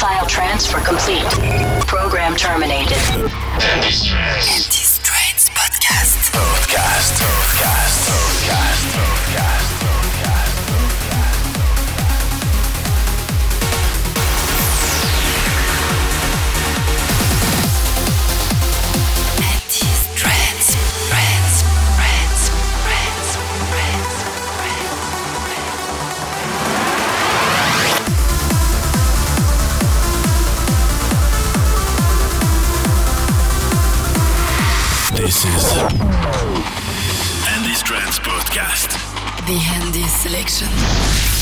File transfer complete. Program terminated. Anti-Strains Podcast. Podcast. Podcast. Podcast. Podcast. Strands Podcast. The Handy Selection.